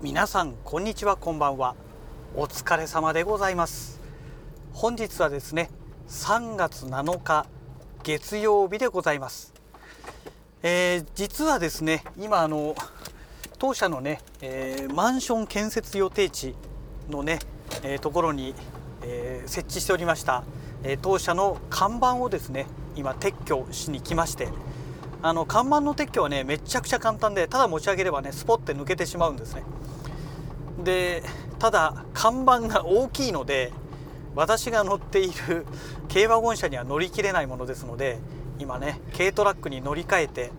皆さんこんにちはこんばんは。お疲れ様でございます。本日はですね3月7日月曜日でございます、えー、実はですね今あの当社のね、えー、マンション建設予定地のね、えー、ところに、え設置しておりました、え当社の看板をですね今撤去しに来ましてあの看板の撤去はねめちゃくちゃ簡単でただ持ち上げればねスポッて抜けてしまうんですね。でただ看板が大きいので私が乗っている 軽ワゴン車には乗り切れないものですので今ね軽トラックに乗り換えて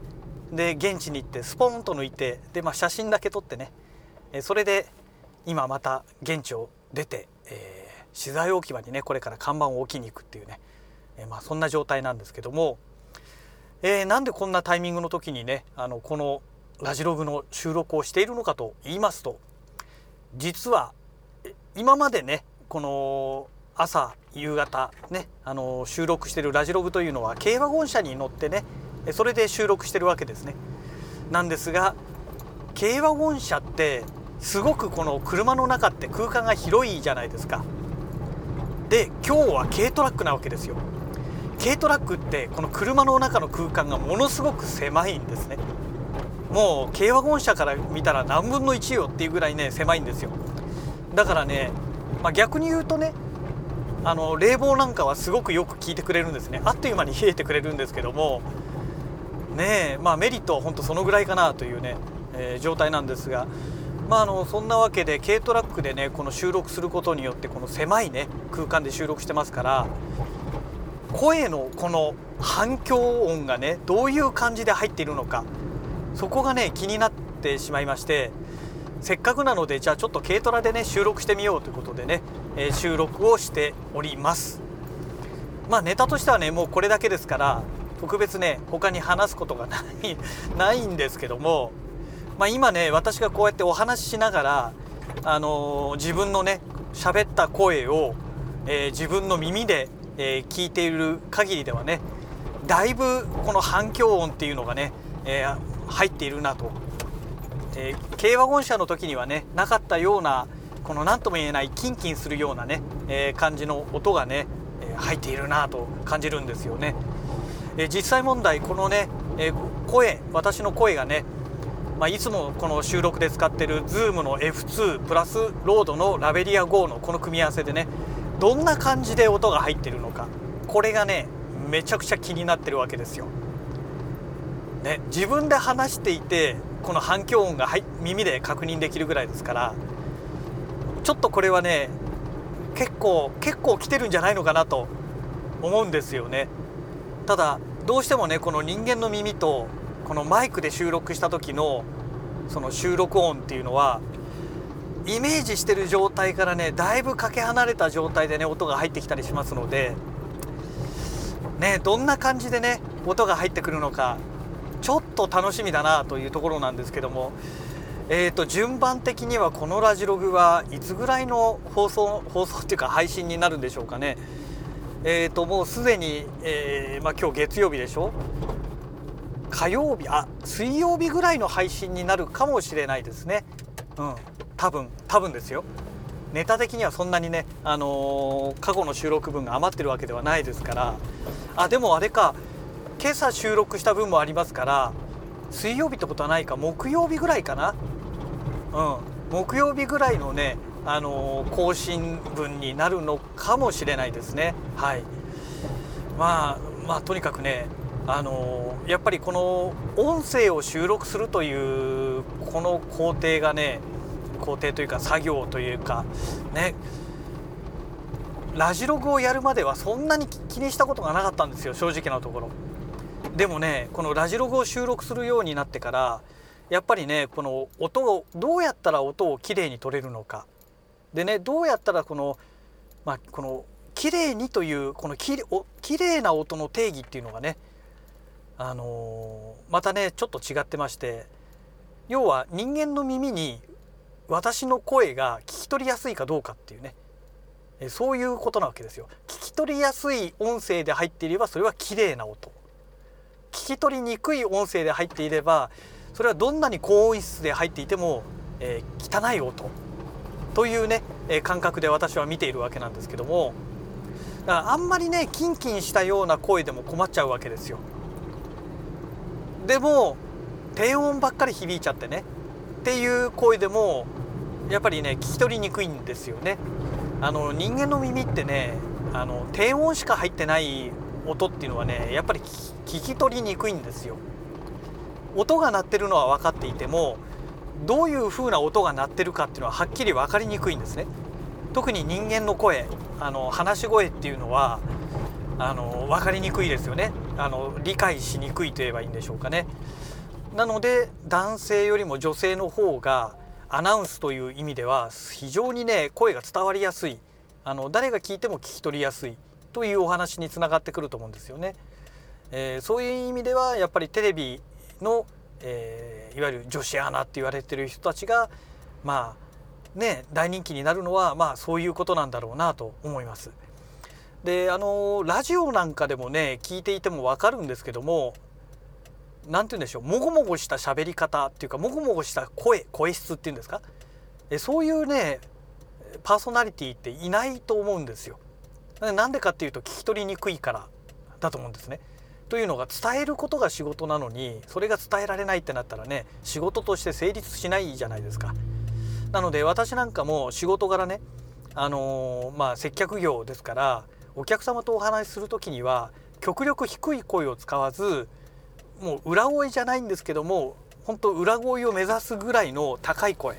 で現地に行ってスポンと抜いてで、まあ、写真だけ撮ってねそれで今また現地を出て、えー、資材置き場にねこれから看板を置きに行くっていうね、えー、まあ、そんな状態なんですけどもえー、なんでこんなタイミングの時にねあのこのラジログの収録をしているのかと言いますと実は今までねこの朝夕方ねあの収録してるラジログというのは軽ワゴン車に乗ってねそれで収録してるわけですね。なんですが軽ワゴン車ってすごくこの車の中って空間が広いじゃないですか。で今日は軽トラックなわけですよ。軽トラックってこの車の中の空間がものすごく狭いんですね。もう軽ワゴン車から見たら何分の1よっていうぐらいね狭いんですよ。だからね、まあ、逆に言うとねあの冷房なんかはすごくよく効いてくれるんですね。あっという間に冷えてくれるんですけどもねえまあメリットは本当そのぐらいかなというね、えー、状態なんですがまあ、あのそんなわけで軽トラックでねこの収録することによってこの狭いね空間で収録してますから声のこの反響音がねどういう感じで入っているのかそこがね気になってしまいましてせっかくなのでじゃあちょっと軽トラでね収録してみようということでね、えー、収録をしております。まあネタとしてはねもうこれだけですから特別ね他に話すことがない ないんですけども、まあ、今ね私がこうやってお話ししながら、あのー、自分のね喋った声を、えー、自分の耳でえー、聞いている限りではねだいぶこの反響音っていうのがね、えー、入っているなと、えー、軽ワゴン車の時にはねなかったようなこの何とも言えないキンキンするようなね、え感じの音がね、え入っているなと感じるんですよね。え実際問題このね、え声私の声がねまあ、いつもこの収録で使ってる Zoom の F2 プラスロードのラベリア GO のこの組み合わせでねどんな感じで音が入ってるのかこれがねめちゃくちゃ気になってるわけですよ。ね、自分で話していてこの反響音が耳で確認できるぐらいですからちょっとこれはね結構結構来てるんじゃないのかなと思うんですよね。ただどうしてもねこの人間の耳とこのマイクで収録した時のその収録音っていうのはイメージしてる状態からねだいぶかけ離れた状態でね音が入ってきたりしますのでねどんな感じでね音が入ってくるのかちょっと楽しみだなというところなんですけどもえーと、順番的にはこのラジログはいつぐらいの放送放送っていうか配信になるんでしょうかね。えーともうすでに、えー、まあ、今日月曜日でしょ？火曜日あ水曜日ぐらいの配信になるかもしれないですね。うん。多分多分ですよ。ネタ的にはそんなにね、あのー、過去の収録分が余ってるわけではないですから。あでもあれか今朝収録した分もありますから水曜日ってことはないか木曜日ぐらいかな。うん。木曜日ぐらいのね、あのー、更新分になるのかもしれないですね。はい。まあまあとにかくねあのー、やっぱりこの音声を収録するというこの工程がね工程というか作業というかね。ラジログをやるまではそんなに気にしたことがなかったんですよ正直なところ。でもねこのラジログを収録するようになってからやっぱりねこの音をどうやったら音をきれいに取れるのか。でねどうやったらこのまあこの綺麗にというこのきお綺麗な音の定義っていうのがねあのー、またねちょっと違ってまして要は人間の耳に私の声が聞き取りやすいかどうかっていうね。そういうことなわけですよ。聞き取りやすい音声で入っていればそれは綺麗な音。聞き取りにくい音声で入っていればそれはどんなに高音質で入っていてもえー、汚い音。というね、え感覚で私は見ているわけなんですけども。だからあんまりねキンキンしたような声でも困っちゃうわけですよ。でも低音ばっかり響いちゃってね。っていう声でもやっぱりね聞き取りにくいんですよね。あの人間の耳ってねあの低音しか入ってない音っていうのはねやっぱり聞き取りにくいんですよ。音が鳴ってるのは分かっていてもどういう風な音が鳴ってるかっていうのははっきり分かりにくいんですね。特に人間の声あの話し声っていうのはあの分かりにくいですよねあの理解しにくいと言えばいいんでしょうかね。なので男性よりも女性の方がアナウンスという意味では非常にね声が伝わりやすいあの誰が聞いても聞き取りやすいというお話につながってくると思うんですよね。えー、そういう意味ではやっぱりテレビの、えー、いわゆる女子アナって言われてる人たちがまあね大人気になるのはまあそういうことなんだろうなと思います。であのラジオなんかでもね聞いていても分かるんですけども何て言うんでしょうもごもごした喋り方っていうかもごもごした声声質っていうんですか？えそういうねパーソナリティっていないと思うんですよ。なんでかっていうと聞き取りにくいからだと思うんですね。というのが伝えることが仕事なのにそれが伝えられないってなったらね仕事として成立しないじゃないですか。なので私なんかも仕事柄ねあのー、まあ接客業ですからお客様とお話しする時には極力低い声を使わずもう裏声じゃないんですけども本当裏声を目指すぐらいの高い声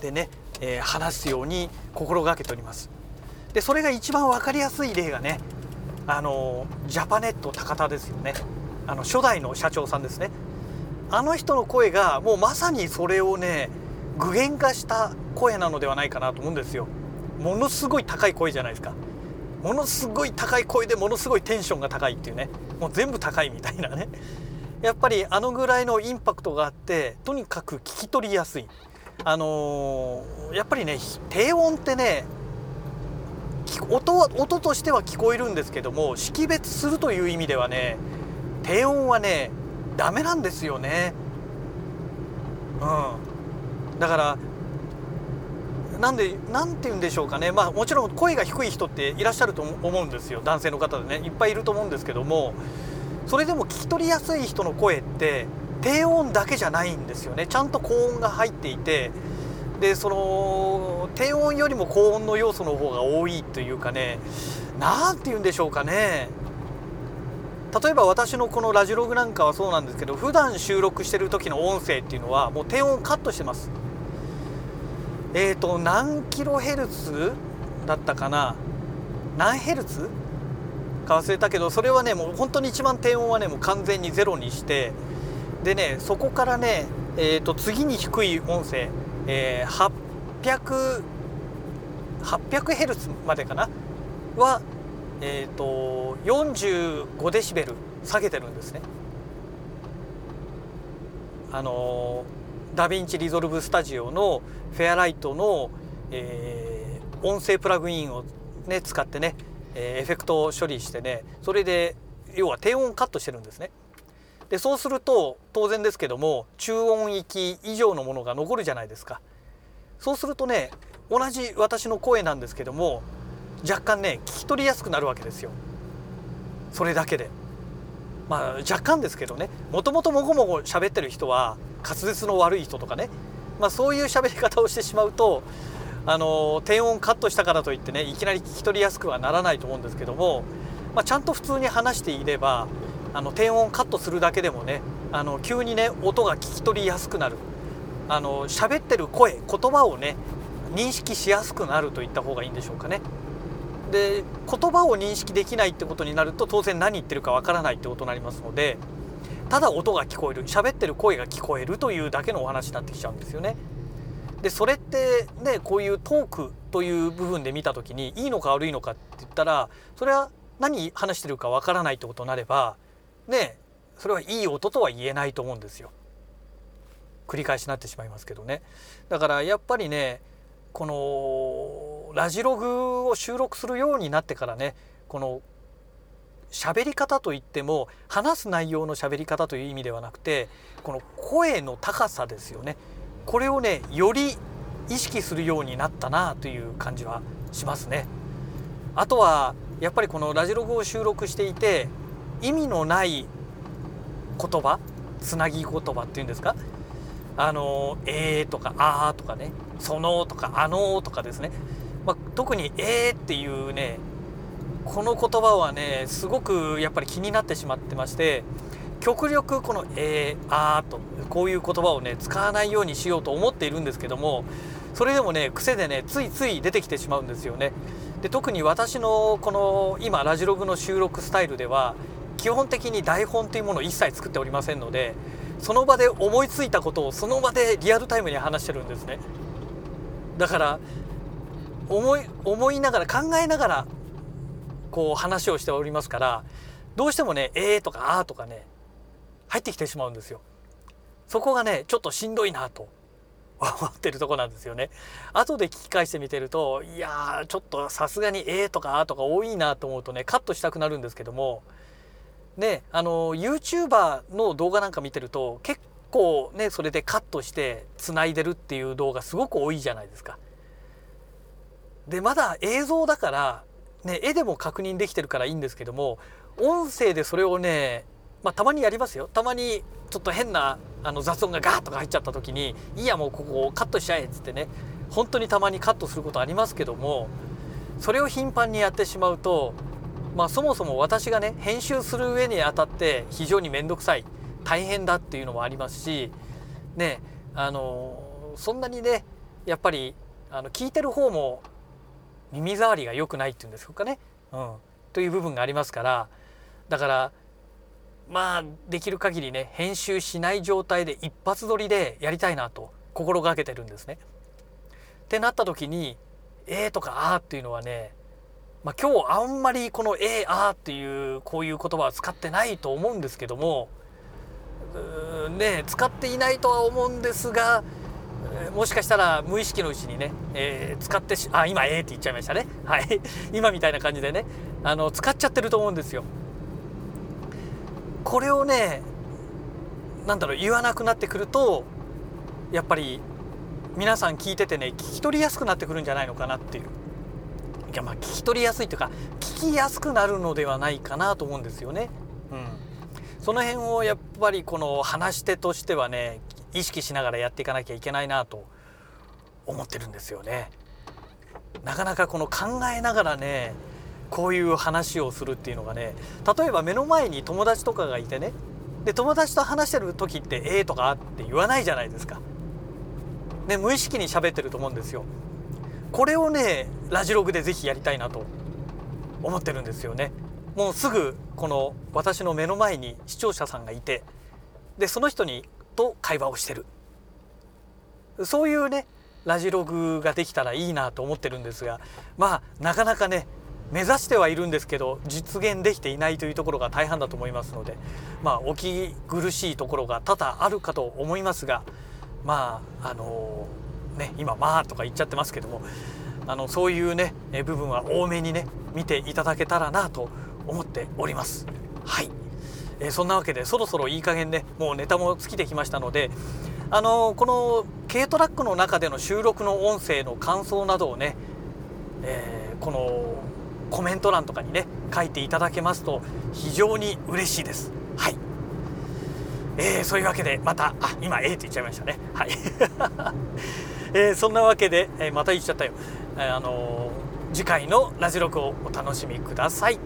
でね、えー、話すように心がけております。でそれが一番分かりやすい例がねあのジャパネット高田ですよね。あの初代の社長さんですね。あの人の声がもうまさにそれをね具現化した声なのではないかなと思うんですよ。ものすごい高い声じゃないですか。ものすごい高い声でものすごいテンションが高いっていうね。もう全部高いみたいなね。やっぱりあのぐらいのインパクトがあってとにかく聞き取りやすい。あのー、やっぱりね低音ってね音音としては聞こえるんですけども識別するという意味ではね低音はねダメなんですよね。うん、だからなんでなんて言うんでしょうかね。まあもちろん声が低い人っていらっしゃると思うんですよ。男性の方でねいっぱいいると思うんですけども。それでも聞き取りやすい人の声って低音だけじゃないんですよね。ちゃんと高音が入っていてでその低音よりも高音の要素の方が多いというかね何て言うんでしょうかね。例えば私のこのラジログなんかはそうなんですけど普段収録してる時の音声っていうのはもう低音カットしてます。えっ、ー、と何キロヘルツだったかな？何ヘルツ？か忘れたけどそれはねもう本当に一番低音はねもう完全にゼロにしてでねそこからねえーと次に低い音声えー、800 800ヘルツまでかな？は、えーと、45デシベル下げてるんですね。あのダヴィンチリゾルブスタジオのフェアライトの、えー、音声プラグインを、ね、使ってね、えー、エフェクトを処理してねそれで要は低音カットしてるんですね。でそうすると当然ですけども中音域以上のものが残るじゃないですか。そうするとね同じ私の声なんですけども若干ね聞き取りやすくなるわけですよ。それだけで。まあ若干ですけどねもともともごもご喋ってる人は滑舌の悪い人とかねまあそういう喋り方をしてしまうとあの低音カットしたからといってねいきなり聞き取りやすくはならないと思うんですけども、まあ、ちゃんと普通に話していればあの低音カットするだけでもねあの急にね音が聞き取りやすくなるあの喋ってる声言葉をね認識しやすくなるといった方がいいんでしょうかね。で言葉を認識できないってことになると当然何言ってるかわからないってことになりますのでただ音が聞こえる喋ってる声が聞こえるというだけのお話になってきちゃうんですよね。でそれってねこういうトークという部分で見た時にいいのか悪いのかって言ったらそれは何話してるかわからないってことになればねそれはいい音とは言えないと思うんですよ。繰り返しになってしまいますけどね。だからやっぱりねこのラジログを収録するようになってからねこの喋り方といっても話す内容の喋り方という意味ではなくてこの声の高さですよねこれをねより意識するようになったなという感じはしますね。あとはやっぱりこのラジログを収録していて意味のない言葉つなぎ言葉っていうんですか？あの「えー」とか「あー」とかね「その」とか「あの」とかですね、まあ、特に「えー」っていうねこの言葉はねすごくやっぱり気になってしまってまして極力この「えー」「あー」とこういう言葉をね使わないようにしようと思っているんですけどもそれでもね癖でねついつい出てきてしまうんですよね。で特に私のこの今ラジログの収録スタイルでは基本的に台本というものを一切作っておりませんのでその場で思いついたことをその場でリアルタイムに話してるんですねだから思い思いながら考えながらこう話をしておりますからどうしてもね「えー」とか「あー」とかね入ってきてしまうんですよ。そこがねちょっとしんどいなと。思ってるとこなんですよね。後で聞き返してみてるといやーちょっとさすがに「えー」とか「あ」とか多いなと思うとねカットしたくなるんですけども。ねあの YouTuber の動画なんか見てると結構ねそれでカットしてつないでるっていう動画すごく多いじゃないですか。でまだ映像だからね絵でも確認できてるからいいんですけども音声でそれをねまあ、たまにやりますよ。たまにちょっと変なあの雑音がガーッとか入っちゃった時にいいやもうここをカットしちゃえっつってね。本当にたまにカットすることありますけどもそれを頻繁にやってしまうとまあ、そもそも私がね編集する上にあたって非常に面倒くさい。大変だっていうのもありますしねあのそんなにねやっぱりあの聞いてる方も耳障りが良くないっていうんですかね、うん、という部分がありますからだからまあできる限りね編集しない状態で一発撮りでやりたいなと心がけてるんですね。ってなった時に「えー」とか「あー」っていうのはねまあ、今日あんまりこの「えー、あー」っていうこういう言葉は使ってないと思うんですけどもね使っていないとは思うんですがもしかしたら無意識のうちにね、えー、使ってしあ今「えー」って言っちゃいましたねはい今みたいな感じでねあの使っちゃってると思うんですよ。これをねなんだろう言わなくなってくるとやっぱり皆さん聞いててね聞き取りやすくなってくるんじゃないのかなっていうやまあ聞き取りやすいというか聞きやすくなるのではないかなと思うんですよね。うん、その辺をやっぱりこの話し手としてはね意識しながらやっていかなきゃいけないなと思ってるんですよね。なかなかこの考えながらねこういう話をするっていうのがね例えば目の前に友達とかがいてねで友達と話してる時って「ええー」とかって言わないじゃないですか。ね無意識に喋ってると思うんですよ。これをねラジログでぜひやりたいなと思ってるんですよね。もうすぐこの私の目の前に視聴者さんがいてでその人にと会話をしてるそういうねラジログができたらいいなと思ってるんですがまあなかなかね目指してはいるんですけど実現できていないというところが大半だと思いますのでまあお聞き苦しいところが多々あるかと思いますがまああのーね今「まあ」とか言っちゃってますけどもあのそういうね部分は多めにね見ていただけたらなと思っております。はい、えー、そんなわけでそろそろいい加減ねもうネタも尽きてきましたのであのこの軽トラックの中での収録の音声の感想などをね、えー、このコメント欄とかにね書いていただけますと非常に嬉しいです。はい、えー、そういうわけでまたあ今 A って言っちゃいましたね。はい。えー、そんなわけで、えー、また言っちゃったよ、えー、あの次回のラジログをお楽しみください。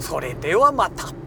それではまた。